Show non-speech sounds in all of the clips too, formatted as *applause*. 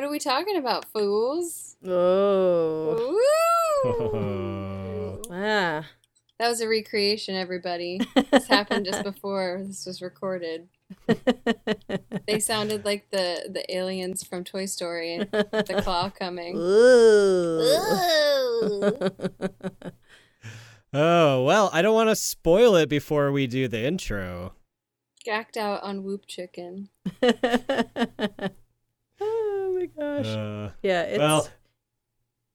what are we talking about, fools? Oh. Ooh. *laughs* Ah. That was a recreation, everybody. *laughs* This happened just before this was recorded. They sounded like the the aliens from Toy Story and the *laughs* claw coming. Ooh. Ooh. Oh, well, I don't want to spoil it before we do the intro. Gacked out on Whoop Chicken. Oh my gosh. Uh, yeah, it's well,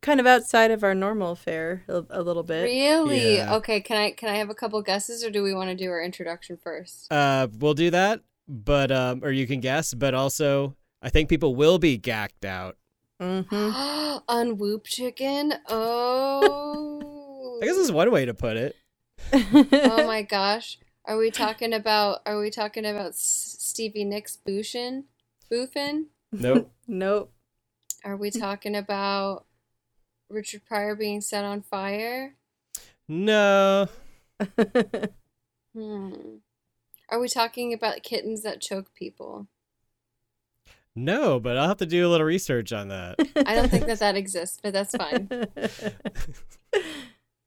kind of outside of our normal fare a, a little bit. Really? Yeah. Okay, can I can I have a couple guesses or do we want to do our introduction first? uh, we'll do that, but um, or you can guess, but also I think people will be gacked out. Mm-hmm. *gasps* on Whoop Chicken? Oh. *laughs* I guess is one way to put it. oh my *laughs* gosh. Are we talking about are we talking about Stevie Nicks boofin? Boofin? Nope. *laughs* Nope. Are we talking about Richard Pryor being set on fire? no. *laughs* Hmm. Are we talking about kittens that choke people? No, but I'll have to do a little research on that. *laughs* I don't think that that exists, but that's fine.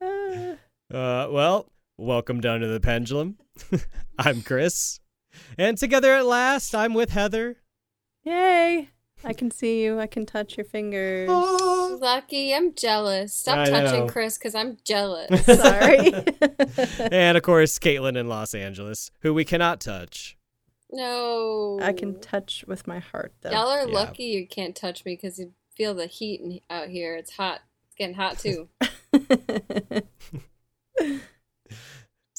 Uh, well, welcome down to the pendulum. I'm Chris. And together at last, I'm with Heather. Yay! I can see you. I can touch your fingers. Oh. Lucky, I'm jealous. Stop I touching know. Chris because I'm jealous. *laughs* Sorry. *laughs* and of course, Caitlin in Los Angeles, who we cannot touch. no. I can touch with my heart, though. Y'all are Yeah. lucky you can't touch me because you feel the heat out here. It's hot. It's getting hot too. *laughs*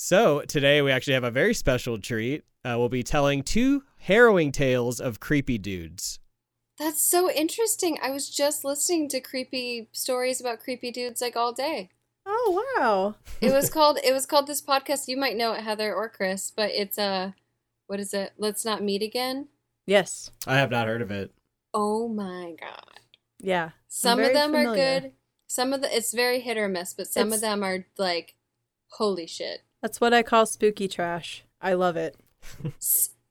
So, today we actually have a very special treat. Uh, we'll be telling two harrowing tales of creepy dudes. That's so interesting. I was just listening to creepy stories about creepy dudes like all day. oh wow! It was *laughs* called it was called this podcast. You might know it, Heather or Chris, but it's a what is it? Let's not meet again. Yes. I have not heard of it. Oh my god. Yeah. Some of them familiar. are good. Some of the it's very hit or miss, but some It's- of them are like holy shit. That's what I call spooky trash. I love it.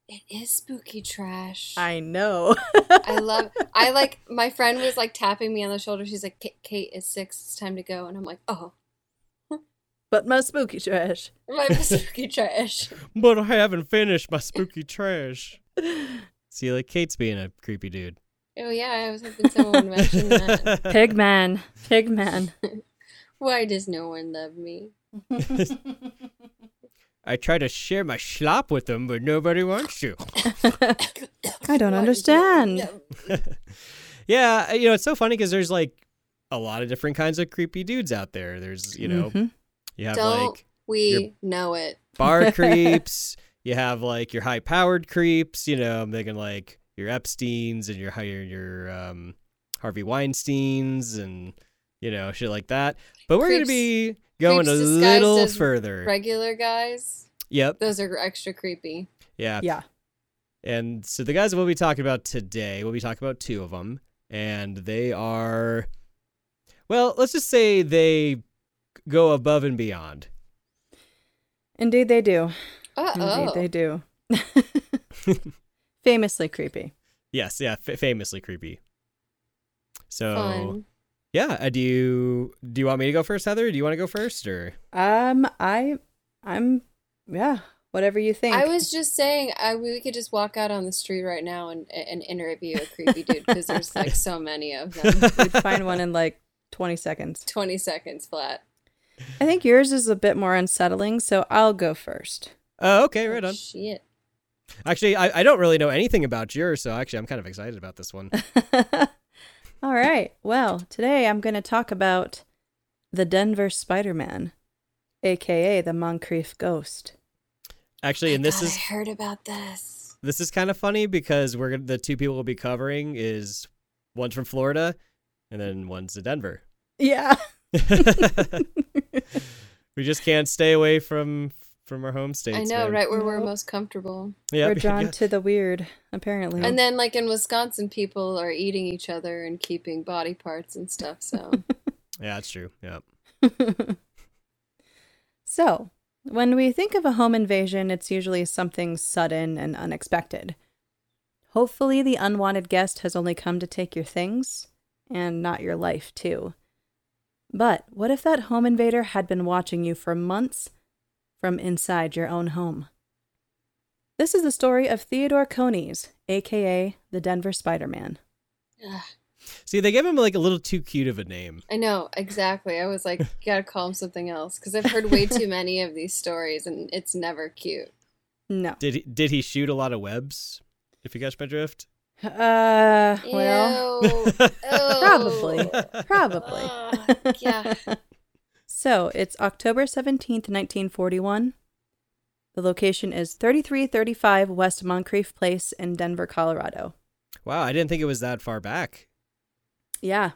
It is spooky trash. I know. I love. I like. My friend was like tapping me on the shoulder. She's like, "Kate, is six. It's time to go." And I'm like, "Oh, but my spooky trash. my *laughs* spooky trash." But I haven't finished my spooky trash. See, like Kate's being a creepy dude. Oh yeah, I was hoping someone would mention that. *laughs* Pigman. Pigman. *laughs* Why does no one love me? I try to share my schlop with them, but nobody wants to. I don't understand. does no one love me? yeah, you know, it's so funny because there's like a lot of different kinds of creepy dudes out there. There's, you know, Mhm. you have Don't like we know it? bar *laughs* creeps. You have like your high powered creeps. You know, I'm thinking like your Epstein's and your your your um, Harvey Weinstein's and you know shit like that. But we're gonna be going a little further. Regular guys, Yep. those are extra creepy. Yeah. Yeah. And so the guys that we'll be talking about today, we'll be talking about two of them, and they are, well, let's just say they go above and beyond. Indeed, they do. Uh Indeed, they do. *laughs* Famously creepy. Yes, yeah, f- famously creepy. So Fun. Yeah, uh, do you do you want me to go first, Heather? Do you want to go first, or Um, I, I'm, yeah. Whatever you think. I was just saying, I we could just walk out on the street right now and and interview a creepy dude because there's like so *laughs* many of *laughs* them. We'd find one in like 20 seconds. Twenty seconds flat. I think yours is a bit more unsettling, so I'll go first. oh, okay, right Oh, on. Shit. Actually, I, I don't really know anything about yours, so actually, I'm kind of excited about this one. *laughs* All right. Well, today I'm going to talk about the Denver Spider Man, aka the Moncrief Ghost. Actually, and this God, is I heard about this. this is kind of funny because we're the two people we'll be covering is one's from Florida, and then one's in Denver. Yeah. *laughs* we just can't stay away from from our home states. I know, man. right where we're most comfortable. Yep, We're *laughs* drawn yeah. to the weird, apparently. And then, like in Wisconsin, people are eating each other and keeping body parts and stuff. So *laughs* Yeah, that's true. Yep. *laughs* so, when we think of a home invasion, it's usually something sudden and unexpected. Hopefully, the unwanted guest has only come to take your things and not your life, too. But what if that home invader had been watching you for months from inside your own home? This is the story of Theodore Coneys, aka the Denver Spider Man. See, they gave him like a little too cute of a name. I know exactly. I was like, *laughs* gotta call him something else because I've heard way too many of these stories, and it's never cute. No. Did he did he shoot a lot of webs? If you catch my drift? Uh, well, Ew. *laughs* Probably. Ew. *laughs* probably. Ugh, yeah. So it's October 17th, 1941. The location is 3335 West Moncrief Place in Denver, Colorado. Wow, I didn't think it was that far back. Yeah.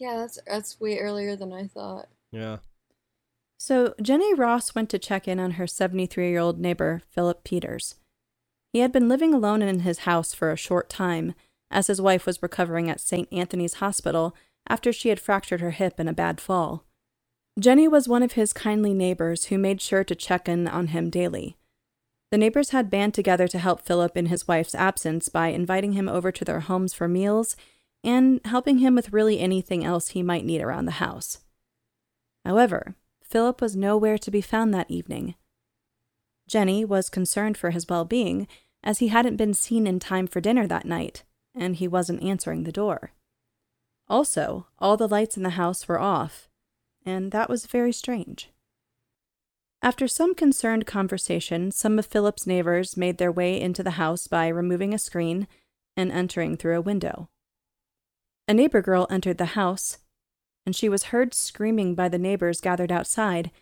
Yeah, that's that's way earlier than I thought. Yeah. So Jenny Ross went to check in on her 73 year old neighbor, Philip Peters. He had been living alone in his house for a short time, as his wife was recovering at St. Anthony's Hospital after she had fractured her hip in a bad fall. Jenny was one of his kindly neighbors who made sure to check in on him daily. The neighbors had band together to help Philip in his wife's absence by inviting him over to their homes for meals and helping him with really anything else he might need around the house. However, Philip was nowhere to be found that evening. Jenny was concerned for his well being, as he hadn't been seen in time for dinner that night, and he wasn't answering the door. Also, all the lights in the house were off, and that was very strange. After some concerned conversation, some of Philip's neighbors made their way into the house by removing a screen and entering through a window. A neighbor girl entered the house, and she was heard screaming by the neighbors gathered outside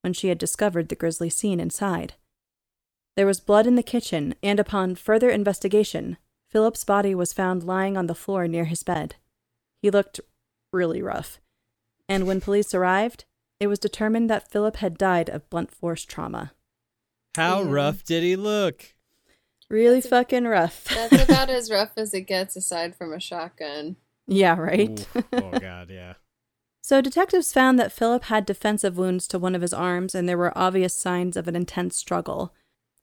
when she had discovered the grisly scene inside. There was blood in the kitchen, and upon further investigation, Philip's body was found lying on the floor near his bed. He looked really rough, and when police arrived, it was determined that Philip had died of blunt force trauma. How Yeah. rough did he look? Really That's a- fucking rough. *laughs* That's about as rough as it gets, aside from a shotgun. yeah, right? Oof. oh *laughs* god, yeah. So, detectives found that Philip had defensive wounds to one of his arms, and there were obvious signs of an intense struggle.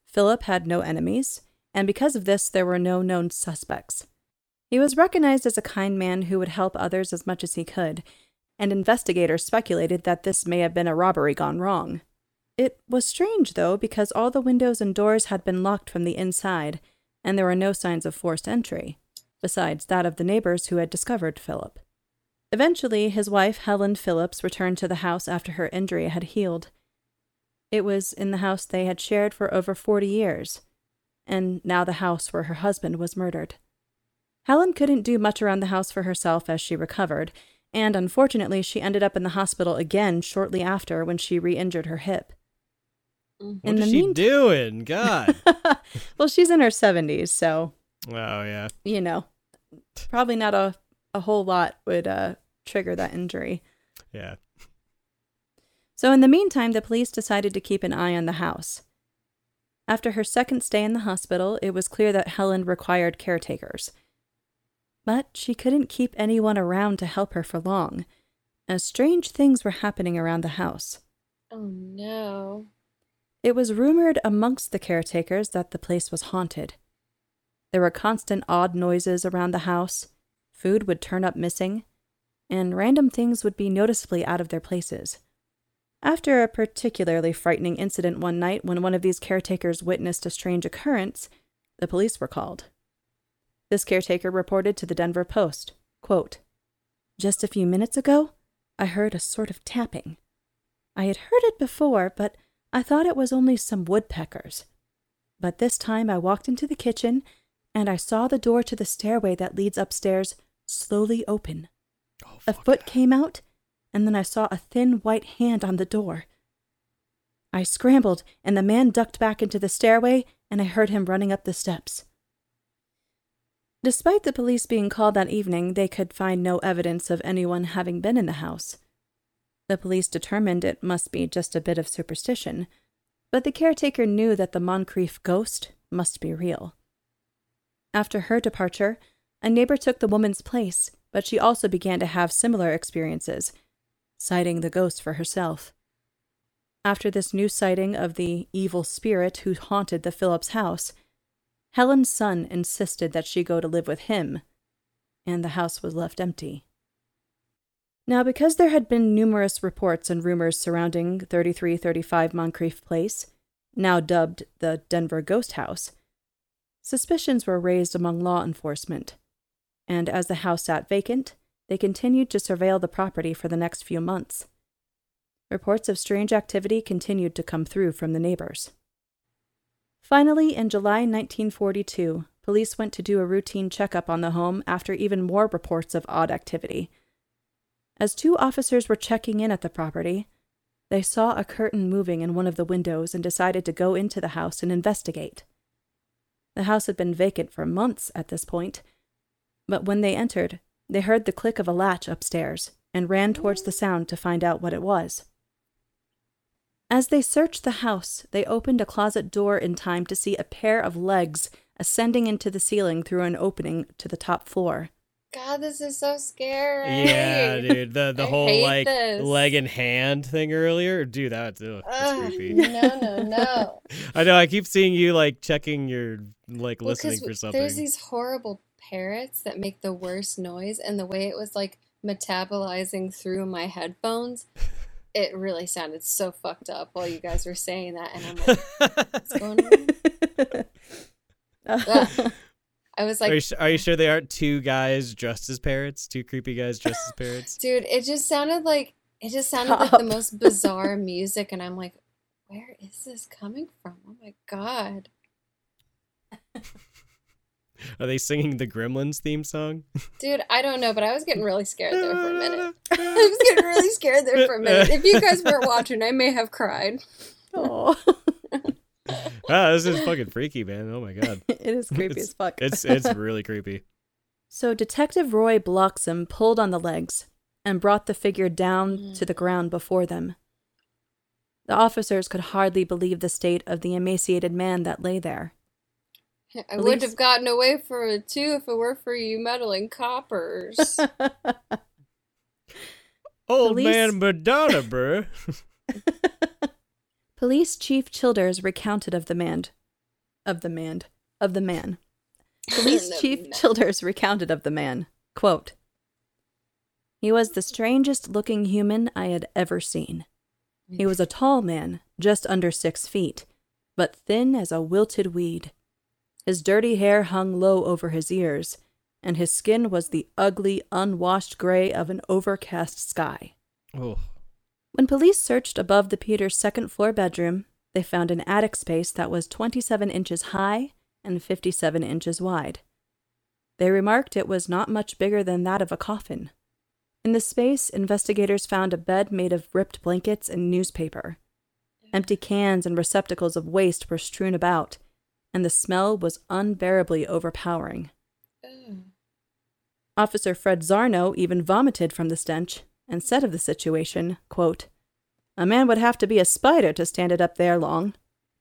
Philip had no enemies, and because of this, there were no known suspects. He was recognized as a kind man who would help others as much as he could, and investigators speculated that this may have been a robbery gone wrong. It was strange, though, because all the windows and doors had been locked from the inside, and there were no signs of forced entry, besides that of the neighbors who had discovered Philip. Eventually, his wife, Helen Phillips, returned to the house after her injury had healed. It was in the house they had shared for over 40 years, and now the house where her husband was murdered. Helen couldn't do much around the house for herself as she recovered, and unfortunately, she ended up in the hospital again shortly after when she re injured her hip. Mhm. What In is she mean- doing? God. *laughs* well, she's in her 70s, so, oh yeah. you know, probably not a, a whole lot would uh, trigger that injury. Yeah. So, in the meantime, the police decided to keep an eye on the house. After her second stay in the hospital, it was clear that Helen required caretakers. But she couldn't keep anyone around to help her for long, as strange things were happening around the house. Oh no. It was rumored amongst the caretakers that the place was haunted. There were constant odd noises around the house, food would turn up missing, and random things would be noticeably out of their places. After a particularly frightening incident one night when one of these caretakers witnessed a strange occurrence, the police were called. This caretaker reported to the Denver Post, quote, Just a few minutes ago, I heard a sort of tapping. I had heard it before, but I thought it was only some woodpeckers. But this time I walked into the kitchen and I saw the door to the stairway that leads upstairs slowly open. Oh, A foot came out, and then I saw a thin white hand on the door. I scrambled, and the man ducked back into the stairway, and I heard him running up the steps. Despite the police being called that evening, they could find no evidence of anyone having been in the house. The police determined it must be just a bit of superstition, but the caretaker knew that the Moncrief ghost must be real. After her departure, a neighbor took the woman's place, but she also began to have similar experiences, citing the ghost for herself. After this new sighting of the evil spirit who haunted the Phillips house, Helen's son insisted that she go to live with him, and the house was left empty. Now, because there had been numerous reports and rumors surrounding 3335 Moncrief Place, now dubbed the Denver Ghost House, suspicions were raised among law enforcement, and as the house sat vacant, they continued to surveil the property for the next few months. Reports of strange activity continued to come through from the neighbors. Finally, in July 1942, police went to do a routine checkup on the home after even more reports of odd activity. As two officers were checking in at the property, they saw a curtain moving in one of the windows and decided to go into the house and investigate. The house had been vacant for months at this point, but when they entered, they heard the click of a latch upstairs and ran towards the sound to find out what it was. As they searched the house, they opened a closet door in time to see a pair of legs ascending into the ceiling through an opening to the top floor. God, this is so scary. Yeah, dude. The the *laughs* I whole like this. leg and hand thing earlier, dude. That ugh, that's Ugh, creepy. no, no, no. *laughs* I know. I keep seeing you like checking your like Well, listening 'cause for something. There's these horrible parrots that make the worst noise, and the way it was like metabolizing through my headphones, it really sounded so fucked up while you guys were saying that, and I'm like, what's going on? *laughs* Ugh. I was are, you, like, are you sure they aren't two guys dressed as parrots? Two creepy guys dressed as parrots? *laughs* dude, it just sounded like it just sounded like the most bizarre music, and I'm like, where is this coming from? Oh my god. *laughs* Are they singing the Gremlins theme song? Dude, I don't know, but I was getting really scared there for a minute. *laughs* *laughs* I was getting really scared there for a minute. If you guys weren't watching, I may have cried. oh, *laughs* ah, this is fucking freaky, man. Oh my god, it is creepy It's- as fuck. it's it's really creepy. So Detective Roy Bloxham pulled on the legs and brought the figure down Mm. to the ground before them. The officers could hardly believe the state of the emaciated man that lay there. I would Police- have gotten away from it too if it were for you meddling coppers. *laughs* Old Police- man Madonna, bro. *laughs* Police Chief Childers recounted of the man, of the man, of the man. Police The Chief man. Childers recounted of the man. Quote, He was the strangest looking human I had ever seen. He was a tall man, just under six feet, but thin as a wilted weed. His dirty hair hung low over his ears, and his skin was the ugly, unwashed gray of an overcast sky. Oh, When police searched above the Peters' second floor bedroom, they found an attic space that was 27 inches high and 57 inches wide. They remarked it was not much bigger than that of a coffin. In the space, investigators found a bed made of ripped blankets and newspaper. Empty cans and receptacles of waste were strewn about, and the smell was unbearably overpowering. Ugh. Officer Fred Zarno even vomited from the stench and said of the situation, quote, A man would have to be a spider to stand it up there long.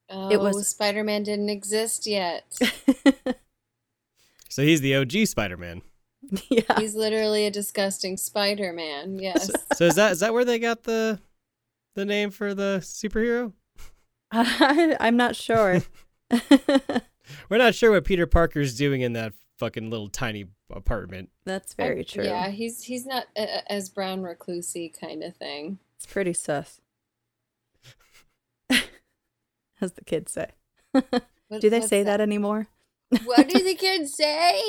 Oh, It was- Spider Man didn't exist yet. *laughs* so he's the OG Spider-Man. *laughs* yeah. He's literally a disgusting Spider Man. Yes. So, so is that is that where they got the the name for the superhero? *laughs* I, I'm not sure. *laughs* We're not sure what Peter Parker's doing in that fucking little tiny apartment. That's very I- true. Yeah, he's he's not uh, as brown reclusey kind of thing. It's pretty sus. *laughs* As the kids say. *laughs* What- Do they say that anymore? What do the kids say?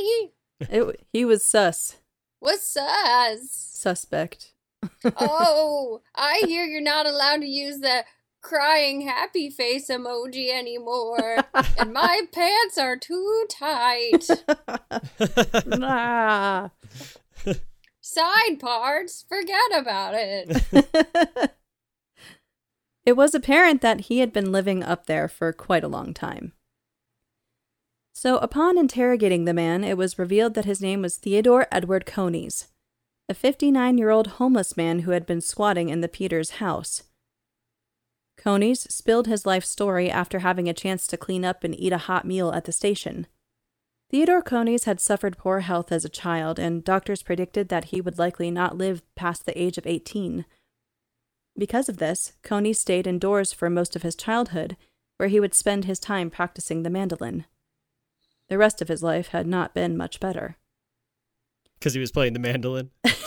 It, he was sus. What's sus? Suspect. oh, I hear you're not allowed to use the crying happy face emoji anymore. *laughs* and my pants are too tight. *laughs* nah. Side parts, forget about it. *laughs* it was apparent that he had been living up there for quite a long time. So, upon interrogating the man, it was revealed that his name was Theodore Edward Coneys, a 59 year old homeless man who had been squatting in the Peters house. Coneys spilled his life story after having a chance to clean up and eat a hot meal at the station. Theodore Coneys had suffered poor health as a child, and doctors predicted that he would likely not live past the age of 18. Because of this, Coney stayed indoors for most of his childhood, where he would spend his time practicing the mandolin. The rest of his life had not been much better. *laughs* Because he was playing the mandolin. *laughs*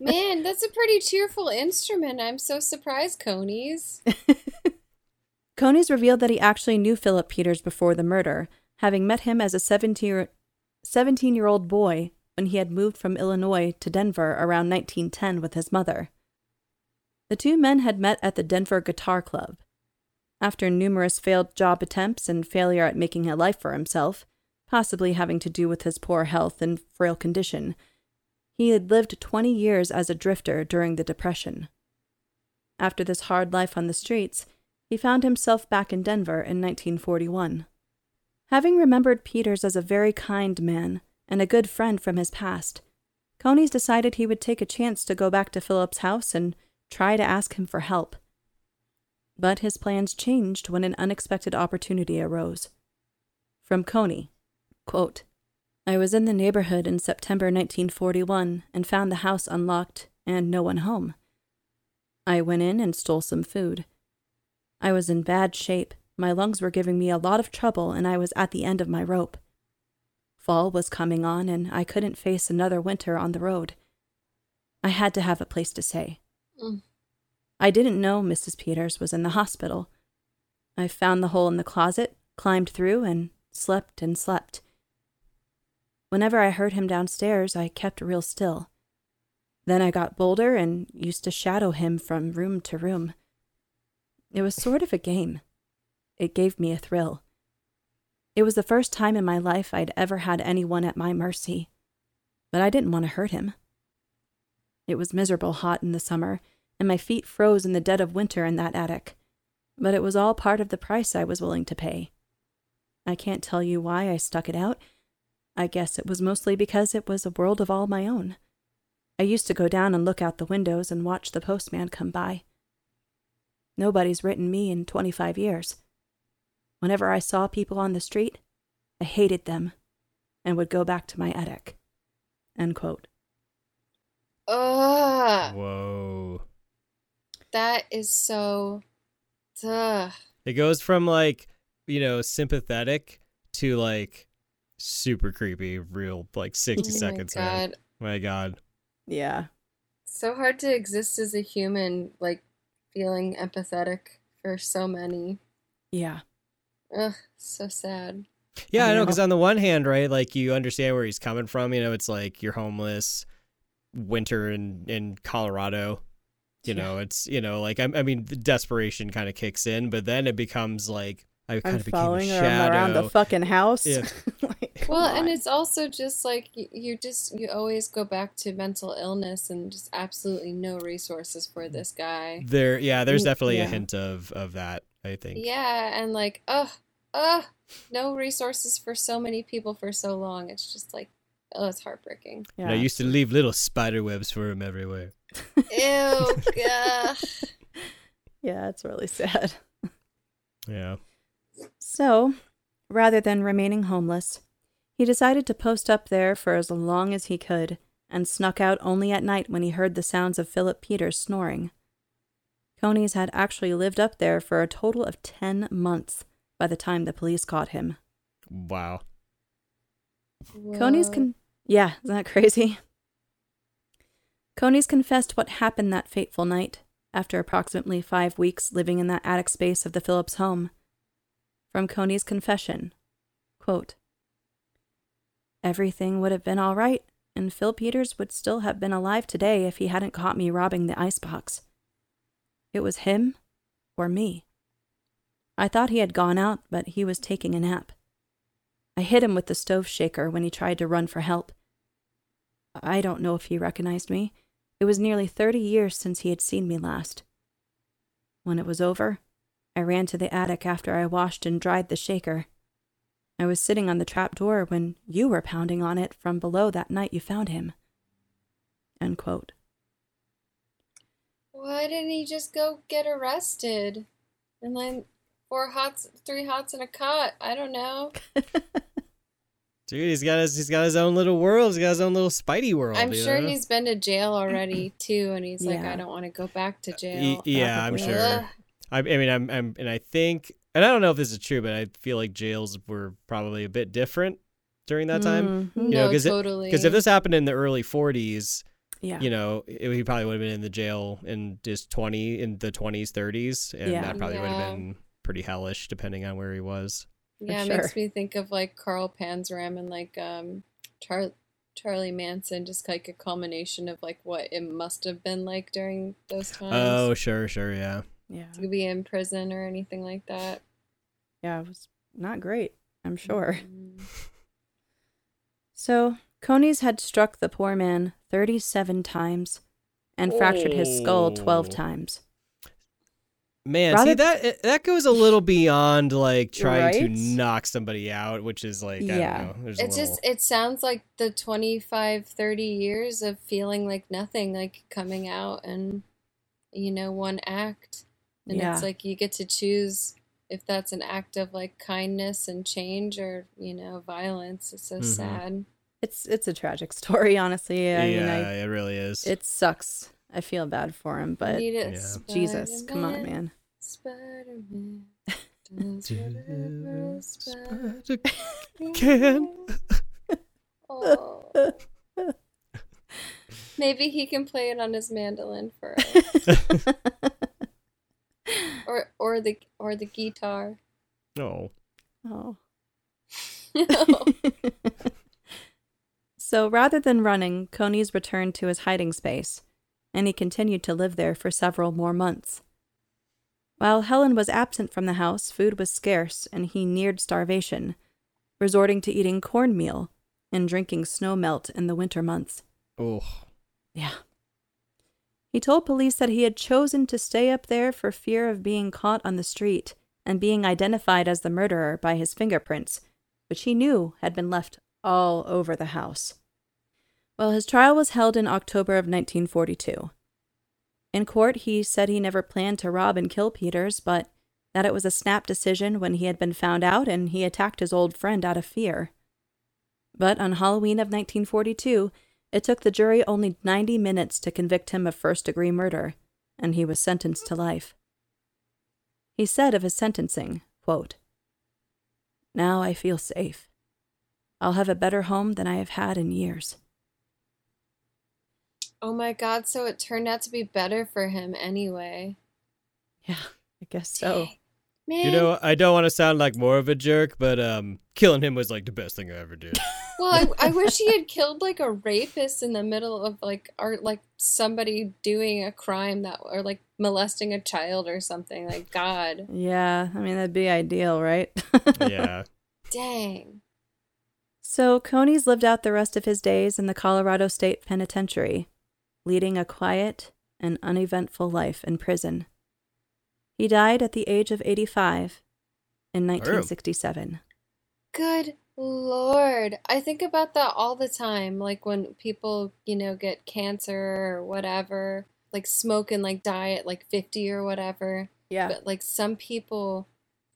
Man, that's a pretty cheerful instrument. I'm so surprised, Coneys. *laughs* Coneys revealed that he actually knew Philip Peters before the murder, having met him as a 17 year old boy when he had moved from Illinois to Denver around 1910 with his mother. The two men had met at the Denver Guitar Club. After numerous failed job attempts and failure at making a life for himself, possibly having to do with his poor health and frail condition, he had lived 20 years as a drifter during the Depression. After this hard life on the streets, he found himself back in Denver in 1941. Having remembered Peters as a very kind man and a good friend from his past, Coneys decided he would take a chance to go back to Philip's house and try to ask him for help. But his plans changed when an unexpected opportunity arose. From Coney, quote, I was in the neighborhood in September 1941 and found the house unlocked and no one home. I went in and stole some food. I was in bad shape, my lungs were giving me a lot of trouble, and I was at the end of my rope. Fall was coming on, and I couldn't face another winter on the road. I had to have a place to stay. Mm. I didn't know Mrs. Peters was in the hospital. I found the hole in the closet, climbed through, and slept and slept. Whenever I heard him downstairs, I kept real still. Then I got bolder and used to shadow him from room to room. It was sort of a game. It gave me a thrill. It was the first time in my life I'd ever had anyone at my mercy, but I didn't want to hurt him. It was miserable hot in the summer, and my feet froze in the dead of winter in that attic, but it was all part of the price I was willing to pay. I can't tell you why I stuck it out, I guess it was mostly because it was a world of all my own. I used to go down and look out the windows and watch the postman come by. Nobody's written me in 25 years. Whenever I saw people on the street, I hated them and would go back to my attic. End quote. Ugh. Whoa. That is so. Ugh. It goes from like, you know, sympathetic to like super creepy, real like 60 Oh my seconds. man. God. My God. Yeah. So hard to exist as a human, like feeling empathetic for so many. Yeah. Ugh, so sad. Yeah, I know. know. Because on the one hand, right, like you understand where he's coming from. You know, it's like you're homeless, winter in in Colorado. You know, it's you know, like I, I mean, the desperation kind of kicks in, but then it becomes like I kind I'm of became a following him shadow. around the fucking house. Yeah. *laughs* Like, *laughs* Well, come and it's also just like you just you always go back to mental illness and just absolutely no resources for this guy. there, yeah, there's definitely a hint of of that. I think. Yeah, and like, ugh, ugh, no resources for so many people for so long. It's just like, oh, it's heartbreaking. And I used to leave little spider webs for him everywhere. *laughs* Ew, ugh. *laughs* yeah, it's really sad. Yeah. So, rather than remaining homeless, he decided to post up there for as long as he could and snuck out only at night when he heard the sounds of Philip Peters snoring. Coneys had actually lived up there for a total of 10 months by the time the police caught him. Wow. Coneys Whoa. con- Yeah, isn't that crazy? Coneys confessed what happened that fateful night after approximately five weeks living in that attic space of the Phillips home. From Coneys' confession quote, Everything would have been all right, and Phil Peters would still have been alive today if he hadn't caught me robbing the icebox. It was him or me. I thought he had gone out, but he was taking a nap. I hit him with the stove shaker when he tried to run for help. I don't know if he recognized me. It was nearly 30 years since he had seen me last. When it was over, I ran to the attic after I washed and dried the shaker. I was sitting on the trap door when you were pounding on it from below that night you found him. End quote. Why didn't he just go get arrested? And then four hots, three hots and a cot. I don't know. *laughs* Dude, he's got his he's got his own little world. He's got his own little Spidey world. I'm sure know? he's been to jail already *clears throat* too, and he's like, I don't want to go back to uh, Y- jail. yeah, I'm sure. I, I mean, I'm, I'm, and I think and I don't know if this is true, but I feel like jails were probably a bit different during that time. Mhm. know, no, 'cause it- totally. Because if this happened in the early 40s, Yeah. you know, it, he probably would have been in the jail in just 20 in the 20s, 30s, and Yeah. that probably would have been pretty hellish depending on where he was. yeah, it makes me think of like Carl Panzram and like um Char- Charlie Manson, just like a culmination of like what it must have been like during those times. Oh, sure, sure, yeah. Yeah. to be in prison or anything like that. Yeah, it was not great, I'm sure. Mm. *laughs* So, Coneys had struck the poor man 37 times and fractured his skull 12 Oh. times. Man, Rather- see that that goes a little beyond like trying to knock somebody out, which is like I Yeah. don't know. There's a It just it sounds like the 25 30 years of feeling like nothing like coming out and you know one act and Yeah. it's like you get to choose if that's an act of like kindness and change or you know violence it's so Mhm. sad It's it's a tragic *laughs* story, honestly. I yeah, mean, I, it really is. it sucks. I feel bad for him, but yeah. Jesus, come on, Spider-Man, man. Spider-Man does whatever Spider- Can. Oh. Maybe he can play it on his mandolin for *laughs* us. *laughs* *laughs* or or the or the guitar. oh, oh. *laughs* so rather than running, Coneys returned to his hiding space, and he continued to live there for several more months. While Helen was absent from the house, food was scarce, and he neared starvation, resorting to eating cornmeal and drinking snow melt in the winter months. oh, Yeah. He told police that he had chosen to stay up there for fear of being caught on the street and being identified as the murderer by his fingerprints, which he knew had been left all over the house. Well, his trial was held in October of 1942. In court, he said he never planned to rob and kill Peters, but that it was a snap decision when he had been found out and he attacked his old friend out of fear. But on Halloween of 1942, it took the jury only 90 minutes to convict him of first degree murder, and he was sentenced to life. He said of his sentencing, quote, Now I feel safe. I'll have a better home than I have had in years. Oh my god, so it turned out to be better for him anyway. Yeah, I guess so. Dang. Man. you know, I don't want to sound like more of a jerk, but um, killing him was like the best thing I ever did. *laughs* well, I, I wish he had *laughs* killed like a rapist in the middle of like or like somebody doing a crime that or like molesting a child or something. Like God. Yeah, I mean, that'd be ideal, right? yeah, *laughs* Dang. So Coneys lived out the rest of his days in the Colorado State Penitentiary, leading a quiet and uneventful life in prison. He died at the age of 85 in 1967. Good lord. I think about that all the time. Like when people, you know, get cancer or whatever, like smoke and like die at like 50 or whatever. Yeah. But like some people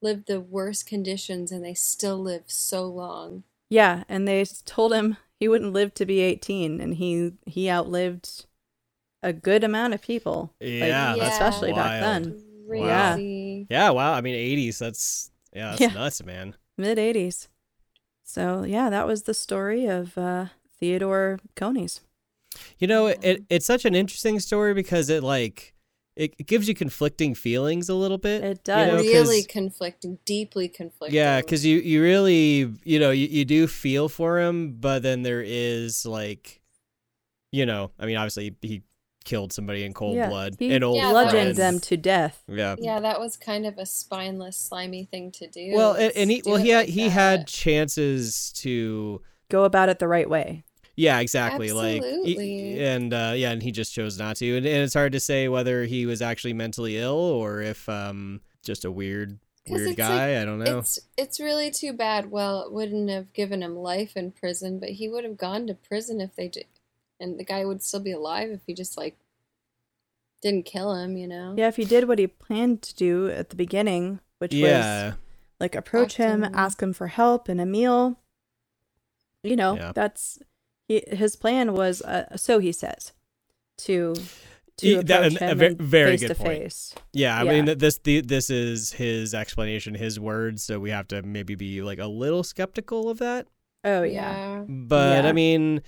live the worst conditions and they still live so long. Yeah, and they told him he wouldn't live to be 18 and he he outlived a good amount of people. Like, Yeah, that's especially wild. back then. Crazy. yeah. Wow, I mean, '80s. That's yeah, that's Yeah. nuts, man. Mid 80s. So, yeah, that was the story of uh, Theodore Coneys. You know, Yeah. it it's such an interesting story because it like it, it gives you conflicting feelings a little bit. It you does. really conflicting, deeply conflicting. Yeah, because you you really you know you, you do feel for him, but then there is like, you know, I mean, obviously he killed somebody in cold Yeah, blood, he an old Yeah, that bludgeoned them to death. Yeah. Yeah, that was kind of a spineless, slimy thing to do. Well, and, Let's and he well it he had like he that. had chances to Go about it the right way. yeah exactly like he- and uh, yeah and he just chose not to and, and it's hard to say whether he was actually mentally ill or if um just a weird 'Cause weird it's guy I don't know It's it's really too bad. Well, it wouldn't have given him life in prison, but he would have gone to prison if they did, and the guy would still be alive if he just like didn't kill him. You know? Yeah, if he did what he planned to do at the beginning, which yeah was like approach Talk him, him. ask him for help and a meal, you know, Yeah. that's he, his plan was, uh, so he says, to to approach that- him a ve- and very face good to point. face. Yeah, I Yeah. mean this the, this is his explanation, his words, so we have to maybe be like a little skeptical of that. Oh yeah. yeah. But Yeah. I mean, yeah,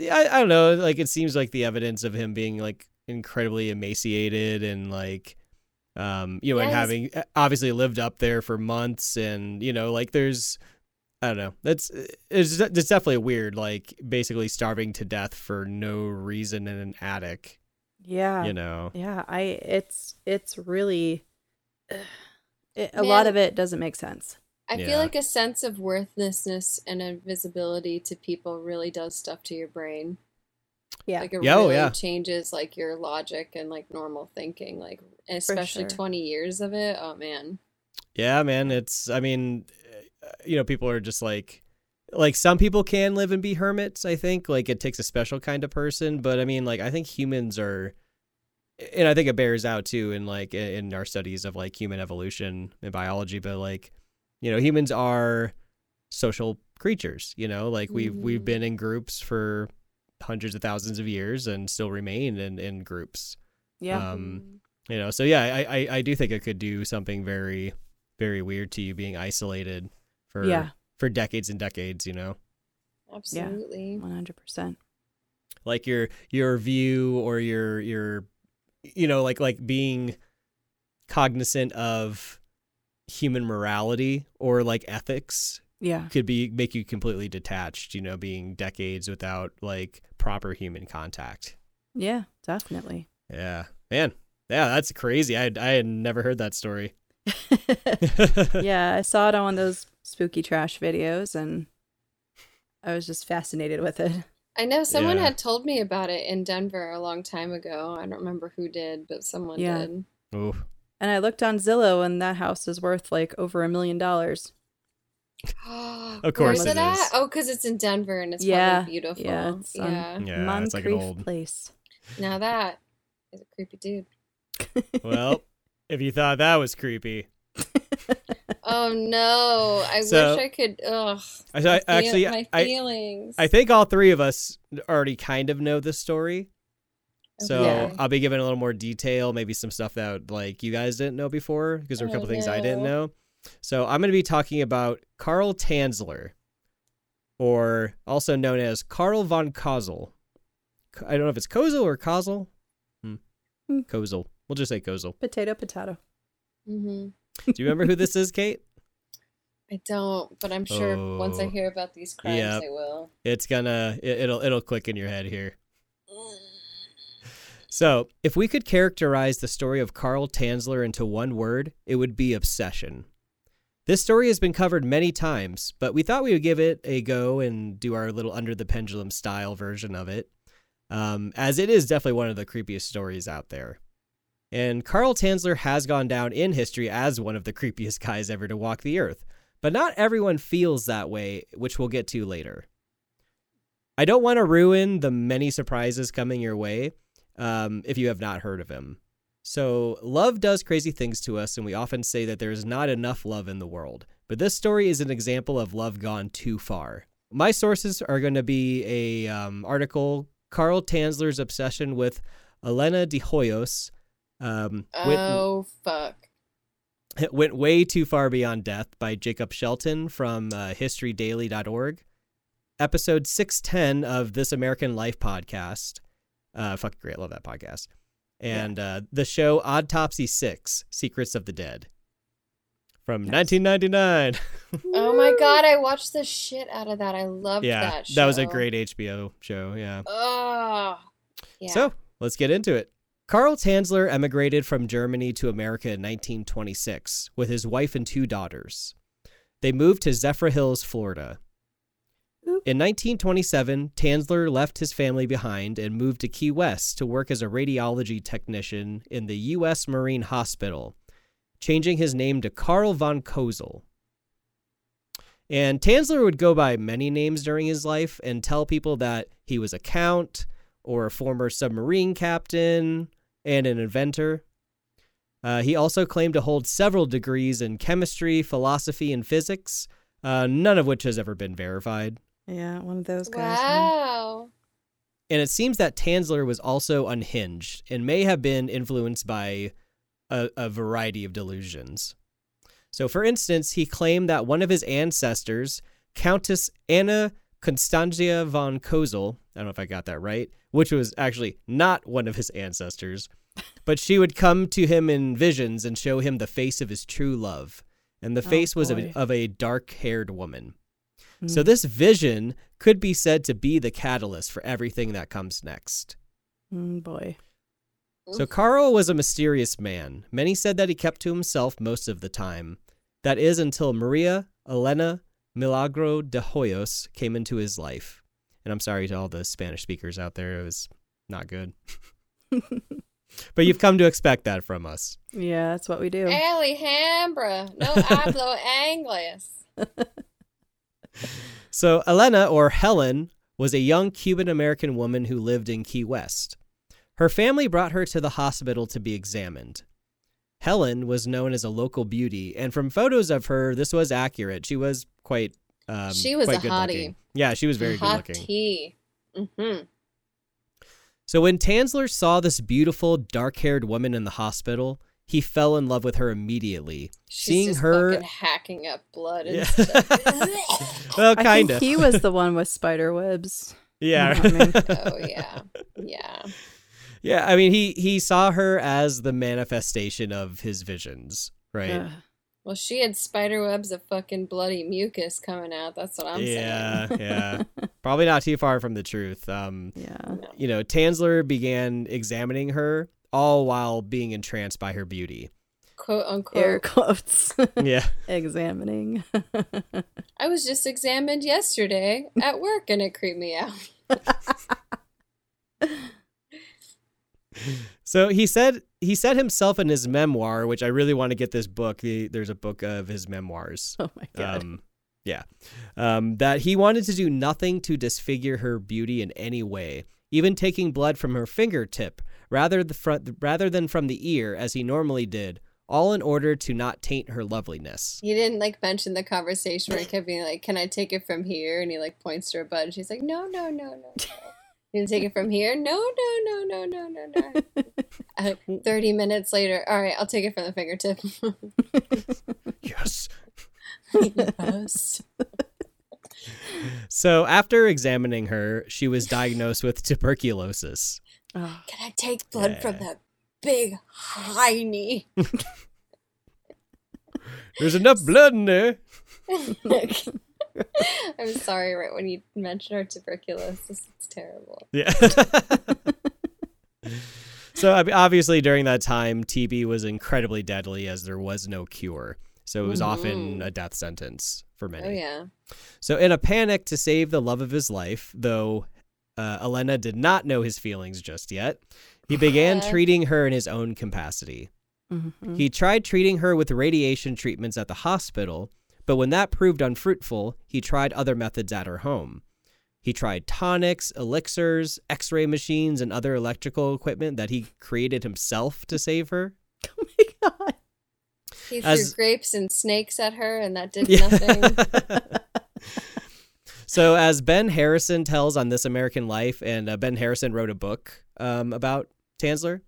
I, I don't know. Like it seems like the evidence of him being like incredibly emaciated and like, um, you know, and Yeah, he's- having uh, obviously lived up there for months, and you know, like there's, I don't know. That's it's it's definitely weird. Like basically starving to death for no reason in an attic. Yeah. You know. Yeah, I it's it's really it, a lot of it doesn't make sense. I Yeah. feel like a sense of worthlessness and invisibility to people really does stuff to your brain. Yeah. Like it Yeah, oh, really yeah. changes like your logic and like normal thinking. Like especially sure. 20 years of it. Oh man. Yeah, man. It's, I mean, uh, you know, people are just like, like some people can live and be hermits. I think like it takes a special kind of person, but I mean, like I think humans are, and I think it bears out too in like in our studies of like human evolution and biology. But like, you know, humans are social creatures. You know, like we've we've Mhm. been in groups for hundreds of thousands of years and still remain in in groups. Yeah. Um, you know so yeah I, I i do think it could do something very very weird to you being isolated for yeah. for decades and decades you know Absolutely. 100%. like your your view or your your you know like like being cognizant of human morality or like ethics Yeah. could be make you completely detached you know being decades without like proper human contact Yeah, definitely. yeah man yeah that's crazy i had, i had never heard that story *laughs* *laughs* yeah, I saw it on one of those spooky trash videos and I was just fascinated with it. I know someone Yeah. had told me about it in Denver a long time ago. I don't remember who did, but someone Yeah. did. Oof. And I looked on Zillow and that house is worth like over a million dollars. *gasps* of course Where's it it at? Oh, because it's in Denver and it's Yeah, beautiful. yeah, it's, yeah. Yeah, it's like an old- place. Now that is a creepy dude. Well, if you thought that was creepy, *laughs* Oh no! I So- wish I could. Ugh. I, I actually my I feelings. I think all three of us already kind of know this story. So Okay. I'll be giving a little more detail, maybe some stuff that like you guys didn't know before, because there were a Oh, couple things I didn't know. So I'm going to be talking about Carl Tanzler, or also known as Carl von Cosel. I don't know if it's Cosel or Cosel. Hmm. Hmm. Cosel. We'll just say Cosel. potato, potato. hmm Do you remember who this is, Kate? *laughs* I don't, but I'm sure once I Oh. hear about these crimes, Yep. I will. It's gonna it, it'll it'll click in your head here. So, if we could characterize the story of Carl Tanzler into one word, it would be obsession. This story has been covered many times, but we thought we would give it a go and do our little under the pendulum style version of it, um, as it is definitely one of the creepiest stories out there. And Carl Tanzler has gone down in history as one of the creepiest guys ever to walk the earth, but not everyone feels that way, which we'll get to later. I don't want to ruin the many surprises coming your way um, if you have not heard of him. So, love does crazy things to us, and we often say that there is not enough love in the world. But this story is an example of love gone too far. My sources are going to be a um, article, Carl Tanzler's obsession with Elena de Hoyos. Um, went- Oh fuck! it *laughs* went way too far beyond death by Jacob Shelton from uh, historydaily.org. Episode 610 of This American Life podcast. Uh, fucking great. Love that podcast. And uh, the show Autopsy 6 Secrets of the Dead from Nice. 1999. Oh my god! I watched the shit out of that. I loved yeah, that. Show. That was a great HBO show. Yeah. Oh, yeah. So let's get into it. Karl Tanzler emigrated from Germany to America in 1926 with his wife and two daughters. They moved to Zephyrhills, Florida. In 1927, Tanzler left his family behind and moved to Key West to work as a radiology technician in the U.S. Marine Hospital, changing his name to Karl von Cosel. And Tanzler would go by many names during his life and tell people that he was a count or a former submarine captain and an inventor. Uh, he also claimed to hold several degrees in chemistry, philosophy, and physics, uh, none of which has ever been verified. Yeah, one of those guys. huh? Wow. and it seems that Tanzler was also unhinged and may have been influenced by a, a variety of delusions. So, for instance, he claimed that one of his ancestors, Countess Anna Constantia von Cosel, I don't know if I got that right, which was actually not one of his ancestors, *laughs* but she would come to him in visions and show him the face of his true love. And the Oh, face was of, boy. of a dark haired woman. So, Mm. this vision could be said to be the catalyst for everything that comes next. Mm, boy. So, Carl was a mysterious man. Many said that he kept to himself most of the time. That is until Maria Elena Milagro de Hoyos came into his life. And I'm sorry to all the Spanish speakers out there, it was not good. *laughs* but you've come to expect that from us. Yeah, that's what we do. Alejandra, no *laughs* hablo inglés. *laughs* So, Elena, or Helen, was a young Cuban American woman who lived in Key West. Her family brought her to the hospital to be examined. Helen was known as a local beauty, and from photos of her, this was accurate. She was quite. Um, She was quite a hottie. looking. Yeah, she was very good looking. tea. Mm-hmm. So when Tanzler saw this beautiful, dark-haired woman in the hospital, he fell in love with her immediately. She's Seeing just her, fucking hacking up blood and Yeah. stuff. *laughs* *laughs* well, I kind think of. he was the one with spider webs. yeah. I mean- *laughs* oh yeah, yeah. Yeah, I mean he he saw her as the manifestation of his visions, right? Ugh. Well, she had spider webs of fucking bloody mucus coming out. That's what I'm yeah, saying. yeah. Probably not too far from the truth. Um, yeah. you know, Tanzler began examining her all while being entranced by her beauty. Quote unquote. Air quotes. *laughs* Yeah. Examining. *laughs* I was just examined yesterday at work and it creeped me out. *laughs* So he said he said himself in his memoir, which I really want to get this book. The, there's a book of his memoirs. oh my god. Um, yeah, um, that he wanted to do nothing to disfigure her beauty in any way, even taking blood from her fingertip rather the front, rather than from the ear as he normally did, all in order to not taint her loveliness. He didn't like mention the conversation where he kept being like, "Can I take it from here?" And he like points to her butt, and she's like, "No, no, no, no." no. *laughs* You can take it from here? No, no, no, no, no, no, no. *laughs* Uh, Thirty minutes later, all right, I'll take it from the fingertip. *laughs* Yes. yes. So after examining her, she was diagnosed with tuberculosis. Oh, *gasps* Can I take blood from Yeah. the big hiney? *laughs* There's enough blood in there. *laughs* I'm sorry, right when you mentioned her tuberculosis, it's terrible. Yeah. *laughs* so obviously during that time, TB was incredibly deadly as there was no cure. So it was often Mhm. a death sentence for many. Oh yeah. So in a panic to save the love of his life, though uh, Elena did not know his feelings just yet, he *laughs* began Yeah. treating her in his own capacity. mhm. He tried treating her with radiation treatments at the hospital, but when that proved unfruitful, he tried other methods at her home. He tried tonics, elixirs, x ray machines, and other electrical equipment that he created himself to save her. *laughs* Oh my god. He threw As- grapes and snakes at her, and that did Yeah. nothing. *laughs* so, as Ben Harrison tells on This American Life, and uh, Ben Harrison wrote a book um, about Tanzler,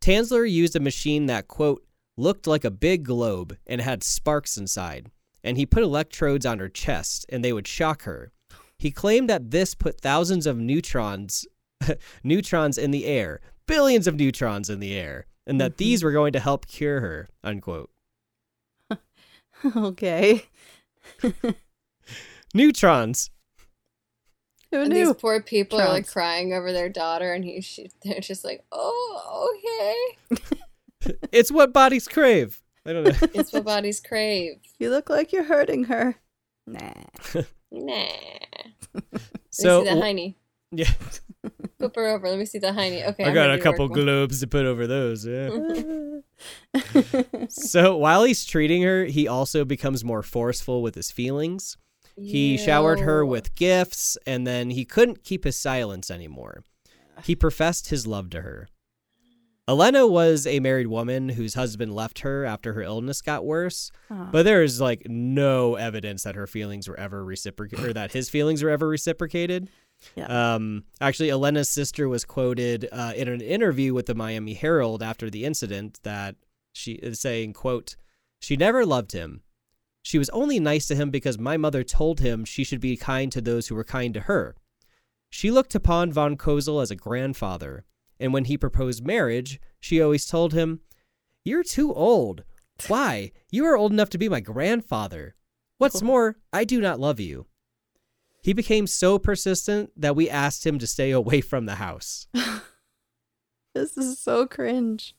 Tanzler used a machine that, quote, looked like a big globe and had sparks inside, and he put electrodes on her chest and they would shock her. He claimed that this put thousands of neutrons *laughs* neutrons in the air, billions of neutrons in the air, and that Mhm. these were going to help cure her, unquote. *laughs* Okay. *laughs* Neutrons. Who And these poor people are like crying over their daughter, and he, she, they're just like, "Oh, okay." *laughs* It's what bodies crave. I don't know. It's what bodies crave. You look like you're hurting her. Nah. Nah. Let me so see the hiney. yeah, Flip her over. Let me see the hiney. Okay. I I'm got a couple work globes to put over those. Yeah. *laughs* *laughs* so while he's treating her, he also becomes more forceful with his feelings. He showered her with gifts, and then he couldn't keep his silence anymore. He professed his love to her. Elena was a married woman whose husband left her after her illness got worse, Aw. but there is like no evidence that her feelings were ever reciprocated or that his feelings were ever reciprocated. Yeah. Um, actually, Elena's sister was quoted uh, in an interview with the Miami Herald after the incident that she is saying, "quote She never loved him. She was only nice to him because my mother told him she should be kind to those who were kind to her. She looked upon von Cosel as a grandfather, and when he proposed marriage, she always told him, "You're too old. Why? You are old enough to be my grandfather. What's *laughs* more, I do not love you." He became so persistent that we asked him to stay away from the house. *laughs* This is so cringe.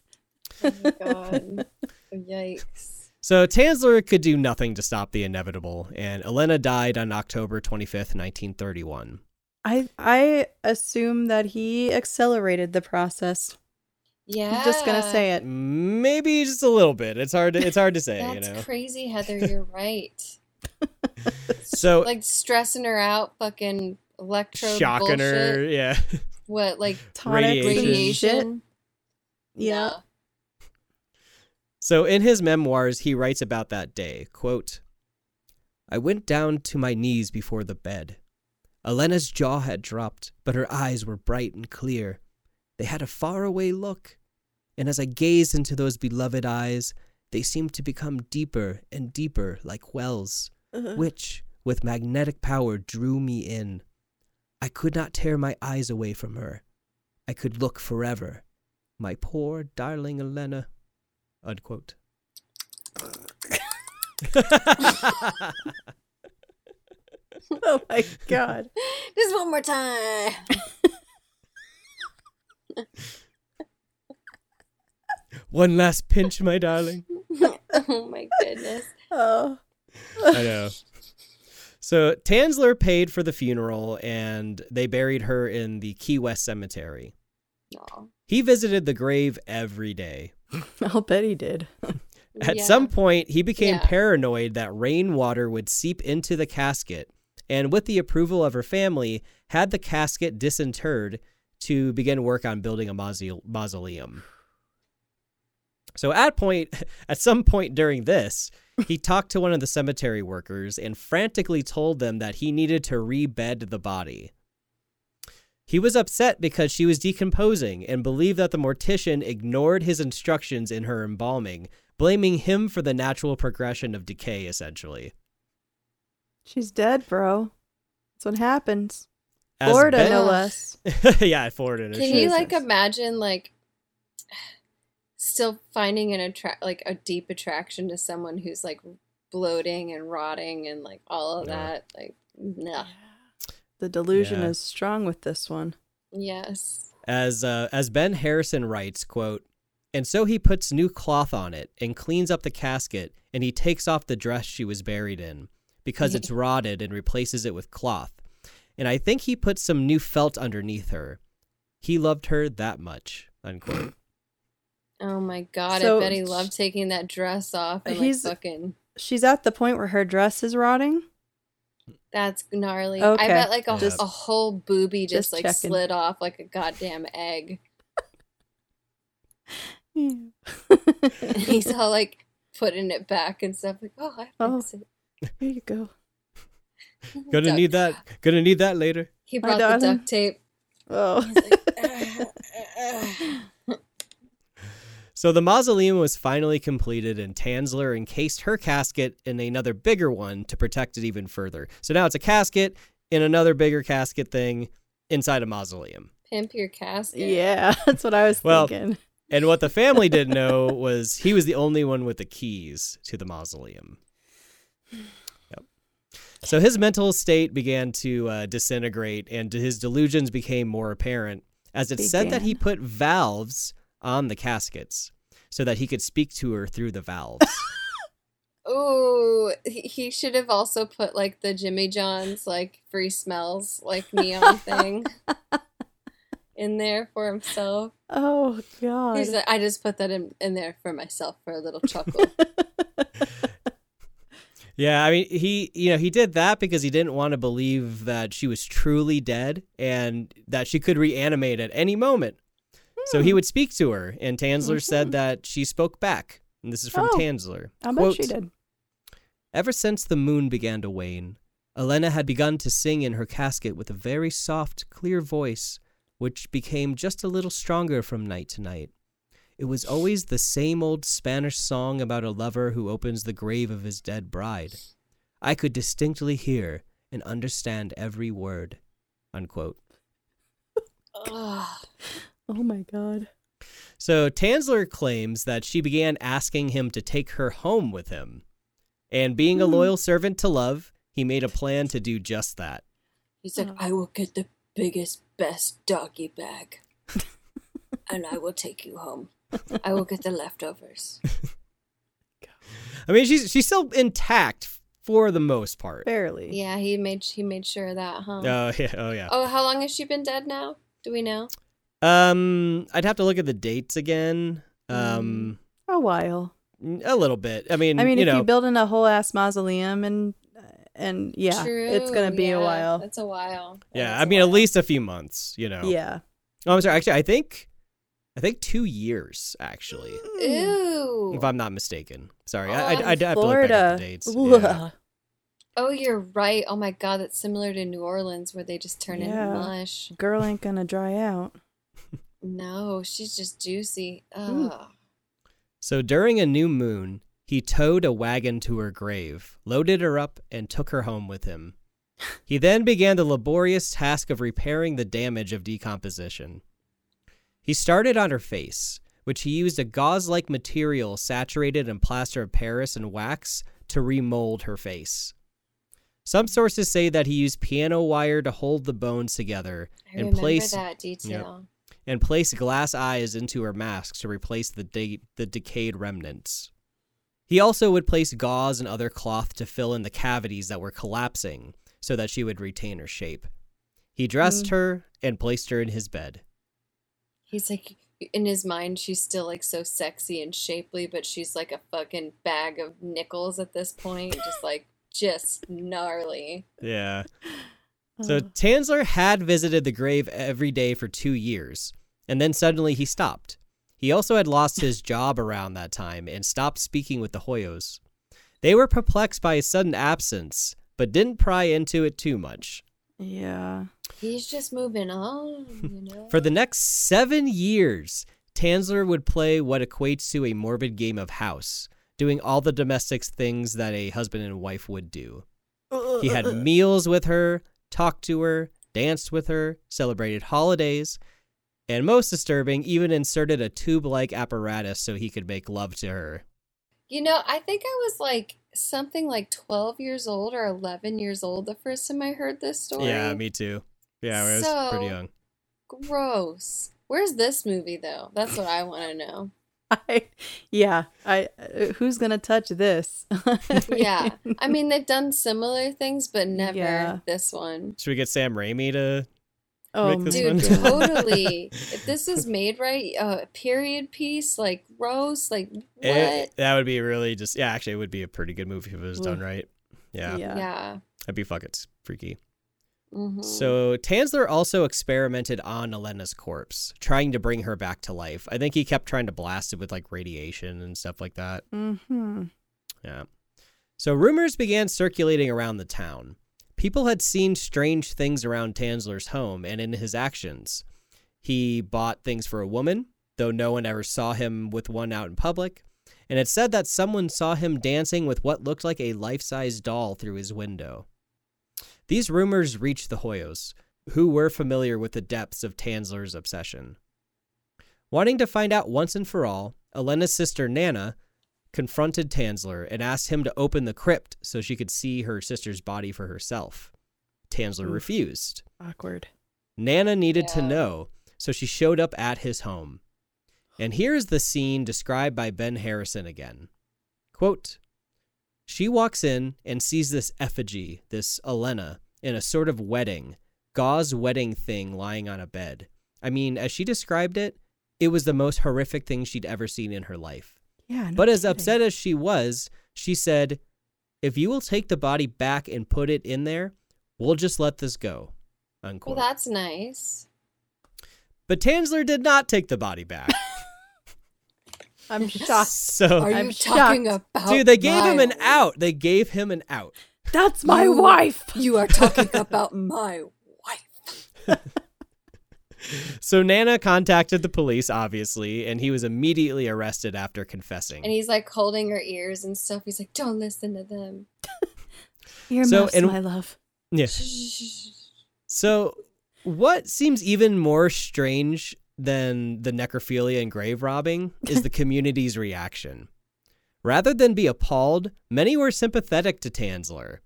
Oh my *laughs* god. Yikes. So Tanzler could do nothing to stop the inevitable, and Elena died on October 25th, 1931. I I assume that he accelerated the process. Yeah. I'm just gonna say it. Maybe just a little bit. It's hard to it's hard to say, That's you know. crazy, Heather. You're *laughs* right. *laughs* So like stressing her out, fucking electrode shocking her, yeah. What like *laughs* Tonics and Radiation. radiation? Yeah. Nah. So in his memoirs, he writes about that day, quote, I went down to my knees before the bed. Elena's jaw had dropped, but her eyes were bright and clear. They had a faraway look, and as I gazed into those beloved eyes, they seemed to become deeper and deeper like wells, Ugh. which, with magnetic power, drew me in. I could not tear my eyes away from her. I could look forever. My poor darling Elena. Unquote. *laughs* oh my god. *laughs* Just one more time. *laughs* One last pinch, my darling. oh my goodness. Oh. I know. So Tanzler paid for the funeral and they buried her in the Key West Cemetery. No. He visited the grave every day. *laughs* I'll bet he did. *laughs* At Yeah. some point, he became Yeah. paranoid that rainwater would seep into the casket, and with the approval of her family, had the casket disinterred to begin work on building a mauso- mausoleum. So at point *laughs* at some point during this, he talked to one of the cemetery workers and frantically told them that he needed to rebed the body. He was upset because she was decomposing and believed that the mortician ignored his instructions in her embalming, blaming him for the natural progression of decay, essentially. She's dead, bro. That's what happens. As Florida, Ben- no less. *laughs* yeah, Florida. no Can shit. you like imagine like still finding an attract like a deep attraction to someone who's like bloating and rotting and like all of Yeah. that? Like nah. The delusion Yeah. is strong with this one. Yes. as uh, as Ben Harrison writes, quote, and so he puts new cloth on it and cleans up the casket, and he takes off the dress she was buried in because it's *laughs* rotted and replaces it with cloth. And I think he put some new felt underneath her. He loved her that much. Unquote. Oh my god, So- I bet he loved taking that dress off and like He's- fucking She's at the point where her dress is rotting. that's gnarly. Okay. I bet like a, Just- a whole booby just, just like checking. slid off like a goddamn egg. And *laughs* he's *laughs* all like putting it back and stuff like, oh, I Oh. fix it. Here you go. Gonna Duct- need that. Gonna need that later. He My brought the duct tape. Oh. He's like, *laughs* So the mausoleum was finally completed, and Tanzler encased her casket in another bigger one to protect it even further. So now it's a casket in another bigger casket thing inside a mausoleum. Pimp your casket. yeah, *laughs* that's what I was Well, thinking. And what the family didn't *laughs* know was he was the only one with the keys to the mausoleum. Yep. So his mental state began to uh, disintegrate, and his delusions became more apparent, as it's said that he put valves on the caskets so that he could speak to her through the valves. *laughs* Ooh, he he should have also put like the Jimmy John's like free smells like neon thing *laughs* in there for himself. Oh God. He's like, I just put that in, in there for myself for a little chuckle. *laughs* yeah, I mean, he, you know, he did that because he didn't want to believe that she was truly dead and that she could reanimate at any moment. So he hmm. would speak to her, and Tanzler said mm-hmm. that she spoke back. And this is from Oh, Tanzler. I bet Quote, she did. Ever since the moon began to wane, Elena had begun to sing in her casket with a very soft, clear voice, which became just a little stronger from night to night. It was always the same old Spanish song about a lover who opens the grave of his dead bride. I could distinctly hear and understand every word. Unquote. Ugh. Oh my god. So Tanzler claims that she began asking him to take her home with him. And being a Hmm. loyal servant to love, he made a plan to do just that. He's like, Oh. I will get the biggest, best doggy bag, *laughs* and I will take you home. I will get the leftovers. *laughs* I mean, she's she's still intact for the most part. Barely. Yeah, he made he made sure of that, huh? Oh yeah, oh yeah. Oh, how long has she been dead now? Do we know? Um, I'd have to look at the dates again. Um, A while. a little bit. I mean, I mean, you if know, you build in a whole ass mausoleum and and yeah, it's gonna be yeah, a while. It's a while. That yeah. I I a mean, at least a few months. You know. Yeah. Oh, I'm sorry. Actually, I think, I think two years. Actually, Ew. if I'm not mistaken. Sorry, Oh, I, I, I'd have to look back Florida. at the dates. Yeah. Oh, you're right. Oh my god, that's similar to New Orleans where they just turn Yeah. into mush. Girl ain't gonna dry out. No, she's just juicy. Hmm. Ugh. So during a new moon, he towed a wagon to her grave, loaded her up, and took her home with him. He then began the laborious task of repairing the damage of decomposition. He started on her face, which he used a gauze like material saturated in plaster of Paris and wax to remold her face. Some sources say that he used piano wire to hold the bones together I and remember place that detail. And place glass eyes into her mask to replace the de- the decayed remnants. He also would place gauze and other cloth to fill in the cavities that were collapsing so that she would retain her shape. He dressed Mm. her and placed her in his bed. He's like, in his mind, she's still like so sexy and shapely, but she's like a fucking bag of nickels at this point. Just like, just gnarly. Yeah. So oh. Tanzler had visited the grave every day for two years, and then suddenly he stopped. He also had lost his *laughs* job around that time and stopped speaking with the Hoyos. They were perplexed by his sudden absence, but didn't pry into it too much. yeah. He's just moving on, you *laughs* know? For the next seven years, Tanzler would play what equates to a morbid game of house, doing all the domestic things that a husband and wife would do. He had *laughs* meals with her, talked to her, danced with her, celebrated holidays, and most disturbing, even inserted a tube like apparatus so he could make love to her. You know, I think I was like something like 12 years old or 11 years old the first time I heard this story. Yeah, me too. Yeah, I was pretty young. Gross. Where's this movie though? That's what I want to know. I, yeah. I. Uh, who's gonna touch this? *laughs* Yeah. I mean, they've done similar things, but never Yeah. this one. Should we get Sam Raimi to? oh, Make this Dude, one. *laughs* totally. If this is made right, a period piece, like Rose, like what? It- that would be really just yeah. Actually, it would be a pretty good movie if it was done right. Yeah, Yeah. yeah. that'd be fucking freaky. Mhm. So Tanzler also experimented on Elena's corpse, trying to bring her back to life. I think he kept trying to blast it with like radiation and stuff like that. Mm-hmm. Yeah. So rumors began circulating around the town. People had seen strange things around Tanzler's home and in his actions. He bought things for a woman, though no one ever saw him with one out in public. And it said that someone saw him dancing with what looked like a life size doll through his window. These rumors reached the Hoyos, who were familiar with the depths of Tanzler's obsession. Wanting to find out once and for all, Elena's sister Nana confronted Tanzler and asked him to open the crypt so she could see her sister's body for herself. Tanzler Oof. refused. Awkward. Nana needed to know, so she showed up at his home. And here's the scene described by Ben Harrison again. Quote She walks in and sees this effigy, this Elena, in a sort of wedding, gauze wedding thing lying on a bed. I mean, as she described it, it was the most horrific thing she'd ever seen in her life. Yeah. no But as kidding. upset as she was, she said, If you will take the body back and put it in there, we'll just let this go. Well, that's nice. but Tanzler did not take the body back. I'm shocked. so, Are you I'm talking shocked. about dude, they gave him an Miles? out. They gave him an out. That's my You- wife. *laughs* You are talking about my wife. *laughs* So Nana contacted the police, obviously, and he was immediately arrested after confessing. And he's like holding her ears and stuff. He's like, don't listen to them. *laughs* Earmuffs, So, and- my love. yeah. So, what seems even more strange than the necrophilia and grave robbing *laughs* is the community's reaction. Rather than be appalled, many were sympathetic to Tanzler.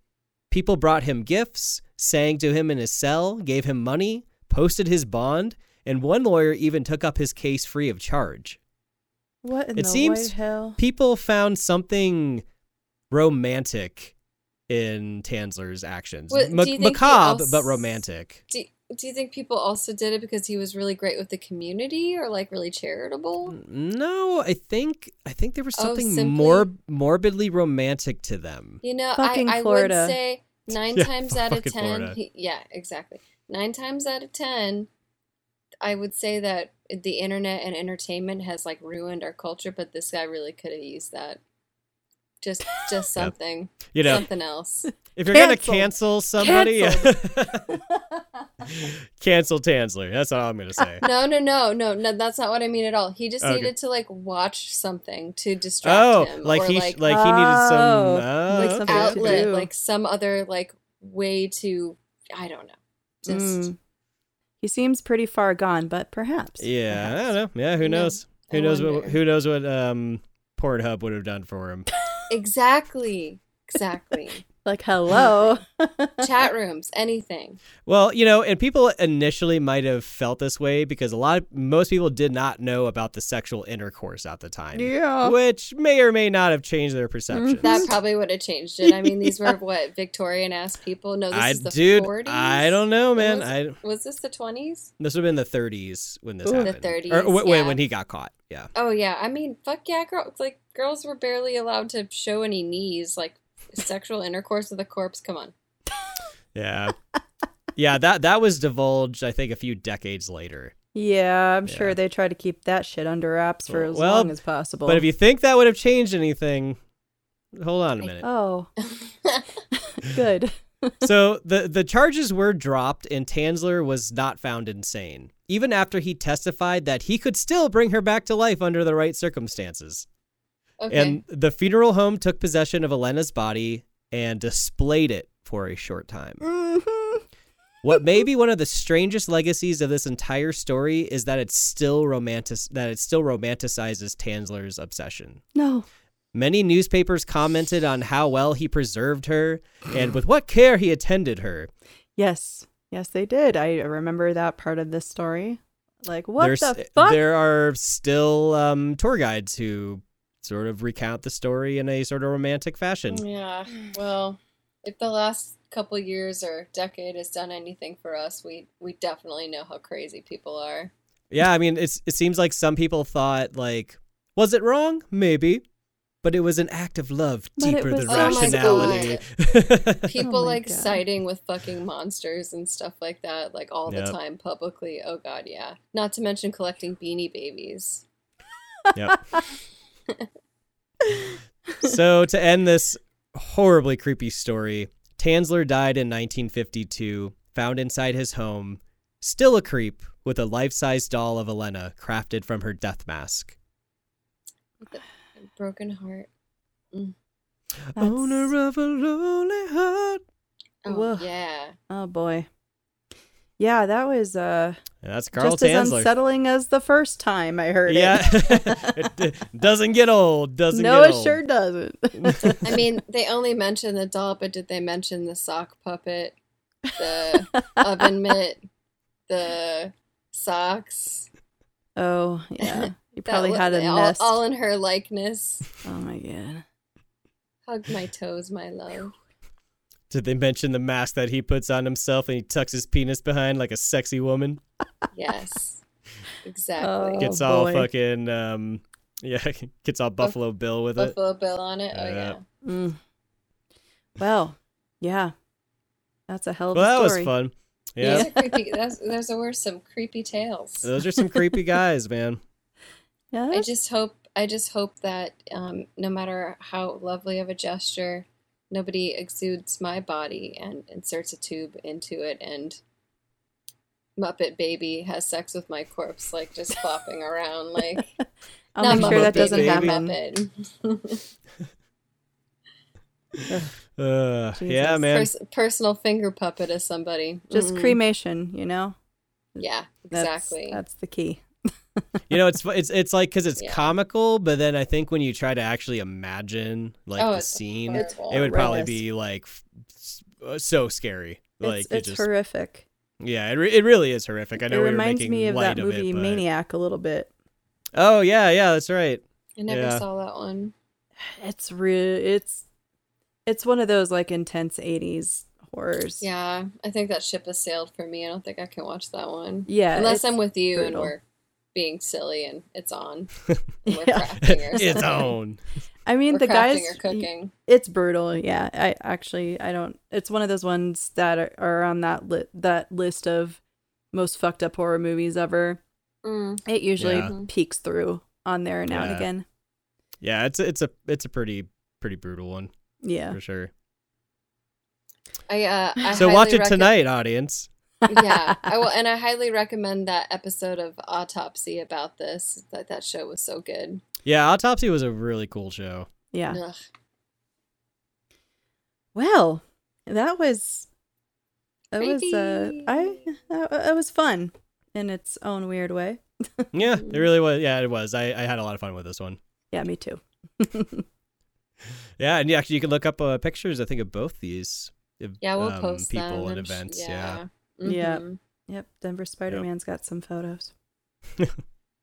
People brought him gifts, sang to him in his cell, gave him money, posted his bond, and one lawyer even took up his case free of charge. What in It the seems white hell? People found something romantic in Tanzler's actions. What- Ma- do you think he macabre, als- but romantic. Do, do you think people also did it because he was really great with the community or like really charitable? No, I think I think there was Oh, something simply- more morbidly romantic to them. You know, Fucking I, I Florida. would say *laughs* nine Yeah, times out of ten. He, yeah, exactly. Nine times out of ten, I would say that the internet and entertainment has like ruined our culture, but this guy really could have used that. Just, just Yeah. something, You know, something else. *laughs* if you're gonna cancel somebody, cancel *laughs* Tanzler. That's all I'm gonna say. *laughs* No, no, no, no, no. That's not what I mean at all. He just Okay. needed to like watch something to distract oh, him, like or he like, like he needed some Oh, oh, like okay. outlet, like some other like way to. I don't know. Just Mm. He seems pretty far gone, but perhaps. Yeah, I don't know. Yeah, who No, knows? Who I knows what who knows what um Pornhub would have done for him. Exactly, exactly. Like, hello. *laughs* Chat rooms, anything. Well, you know, and people initially might have felt this way because a lot of most people did not know about the sexual intercourse at the time. yeah. Which may or may not have changed their perceptions. That probably would have changed it. I mean, these were *laughs* what Victorian ass people. No, this I is the dude, 40s. I don't know, man. was, I was this the twenties? this would have been the 30s when this Ooh. The 30s, Or, wait, wait, yeah. when he got caught. Yeah. Oh yeah, I mean, fuck yeah, girl. Like girls were barely allowed to show any knees. Like sexual intercourse with a corpse. Come on. Yeah. yeah, that that was divulged I think a few decades later. Yeah, I'm Yeah. sure they try to keep that shit under wraps for as Well, long as possible. But if you think that would have changed anything, hold on a minute. Oh, *laughs* good. *laughs* so the the charges were dropped and Tanzler was not found insane, even after he testified that he could still bring her back to life under the right circumstances. Okay. And the funeral home took possession of Elena's body and displayed it for a short time. Mhm. What may *laughs* be one of the strangest legacies of this entire story is that it's still romantic that it still romanticizes Tanzler's obsession. No. Many newspapers commented on how well he preserved her and with what care he attended her. Yes. Yes, they did. I remember that part of this story. Like, what There's, the fuck? There are still um, tour guides who sort of recount the story in a sort of romantic fashion. yeah. Well, if the last couple years or decade has done anything for us, we we definitely know how crazy people are. Yeah, I mean, it's it seems like some people thought like, was it wrong? Maybe, but it was an act of love deeper was- than Oh rationality. *laughs* People oh my like God. siding with fucking monsters and stuff like that, like all Yep. the time publicly. Oh god, yeah. Not to mention collecting beanie babies. yep. *laughs* so to end this horribly creepy story, Tanzler died in 1952, found inside his home, still a creep, with a life-size doll of Elena crafted from her death mask. Broken heart. Mm. Owner of a lonely heart. Oh Whoa. yeah. Oh boy. Yeah, that was uh And that's Carl just as unsettling as the first time I heard Yeah, it. *laughs* it d- doesn't get old. Doesn't no, get it old. sure doesn't. I mean, they only mentioned the doll, but did they mention the sock puppet, the *laughs* oven mitt, the socks? oh, *laughs* yeah. You probably wa- had a all, nest. all in her likeness. Oh my god. Hug my toes, my love. Did they mention the mask that he puts on himself and he tucks his penis behind like a sexy woman? Yes, *laughs* exactly. Oh, Gets all boy. fucking um, *laughs* yeah, gets all Buffalo Bill with it. Buffalo Bill on it. Oh Yeah. yeah. Mm. Well, yeah. That's a hell of Well, a that was fun. Yeah, These are creepy. Those, those were some creepy tales. *laughs* those are some creepy guys, man. Yeah. I just hope. I just hope that um, no matter how lovely of a gesture nobody exudes my body and inserts a tube into it and Muppet baby has sex with my corpse, like just flopping around, like *laughs* I'll not make sure that Muppet doesn't baby. happen. *laughs* Uh, *laughs* yeah, man. Pers- personal finger puppet of somebody. Just Mm-mm. cremation, you know? Yeah, That's, exactly. That's the key. You know, it's it's it's like because it's Yeah. comical, but then I think when you try to actually imagine like Oh, the scene, horrible. it would probably Horrendous. be like f- s- uh, so scary. Like it's it just horrific. yeah, it, re- it really is horrific. I It know we were reminds making me of light that of movie it, but... Maniac a little bit. Oh yeah, yeah, that's right. I never Yeah. saw that one. It's real. It's it's one of those like intense '80s horrors. Yeah, I think that ship has sailed for me. I don't think I can watch that one. yeah. Unless I'm with you and we're being silly and it's on. *laughs* and Yeah. crafting or its something. own. I mean, We're the guys. crafting or cooking. It's brutal. Yeah. I actually I don't. It's one of those ones that are, are on that li- that list of most fucked up horror movies ever. Mm. It usually Yeah. peeks through on there now and again. Yeah, it's a, it's a it's a pretty pretty brutal one Yeah. for sure. I uh I so watch it recom- tonight, audience. Yeah, I will, and I highly recommend that episode of Autopsy about this. That that show was so good. Yeah, Autopsy was a really cool show. Yeah. Ugh. Well, that was that was uh Creepy. I that, it was fun in its own weird way. *laughs* Yeah, it really was. Yeah, it was. I, I had a lot of fun with this one. Yeah, me too. *laughs* Yeah, and you actually you can look up uh, pictures. I think of both these. Yeah, we'll um, post people them and events. yeah. Yeah. Yeah. Mhm. Yep, Denver Spider-Man's got some photos. *laughs*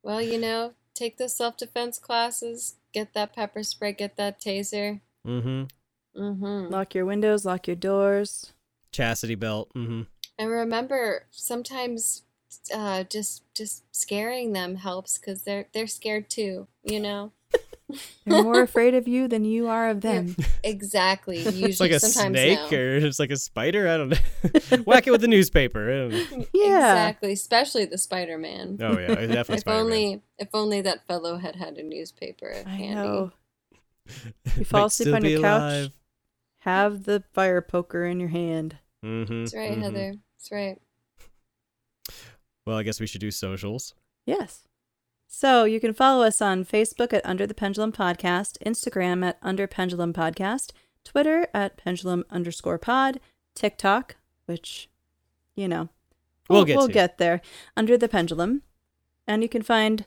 Well, you know, take those self defense classes, get that pepper spray, get that taser. Mm-hmm. Mm-hmm. Lock your windows, lock your doors. Chastity belt. Mm-hmm. And remember, sometimes uh, just just scaring them helps because they're they're scared too. You know. *laughs* They're more *laughs* afraid of you than you are of them. Exactly. *laughs* Usually, it's like a snake now. or it's like a spider. I don't know. *laughs* Whack it with the newspaper. I don't know. Yeah. Exactly. Especially the Spider Man. Oh yeah, definitely if Spider-Man. only if only that fellow had had a newspaper I handy. know. You fall asleep on be your couch. alive. Have the fire poker in your hand. Mm-hmm. That's right, mhm. Heather. That's right. Well, I guess we should do socials. Yes. So you can follow us on Facebook at Under the Pendulum Podcast, Instagram at Under Pendulum Podcast, Twitter at Pendulum underscore pod, TikTok, which, you know, We'll get we'll to. get there, Under the Pendulum. And you can find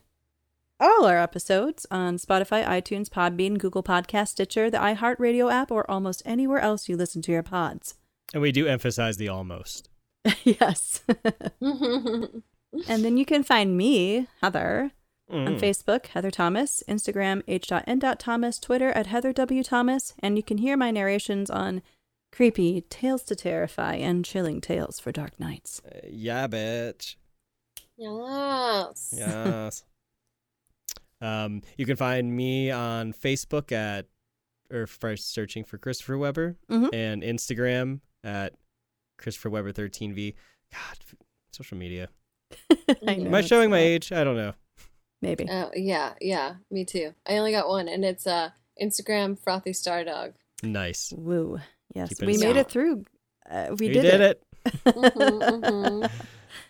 all our episodes on Spotify, iTunes, Podbean, Google Podcast, Stitcher, the iHeartRadio app, or almost anywhere else you listen to your pods. And we do emphasize the almost. *laughs* yes. *laughs* and then you can find me, Heather, on Mm. Facebook, Heather Thomas, Instagram, h.n.thomas, Twitter at Heather W. Thomas, and you can hear my narrations on Creepy, Tales to Terrify, and Chilling Tales for Dark Nights. Uh, yeah, bitch. yes. Yes. *laughs* um, you can find me on Facebook at or first searching for Christopher Weber Mhm. and Instagram at Christopher Weber 13V. God, social media. *laughs* Am I showing my age? I don't know. Maybe. Oh yeah, yeah. Me too. I only got one, and it's uh Instagram frothy star dog. Nice. Woo. Yes, Keep it we made simple. it through. Uh, we We did, did it. Mhm, *laughs* mhm.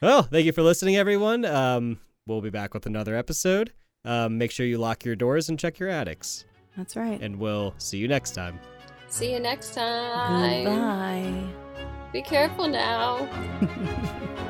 Well, thank you for listening, everyone. Um, we'll be back with another episode. Um, make sure you lock your doors and check your attics. That's right. And we'll see you next time. See you next time. Goodbye. Be careful now. Bye. *laughs*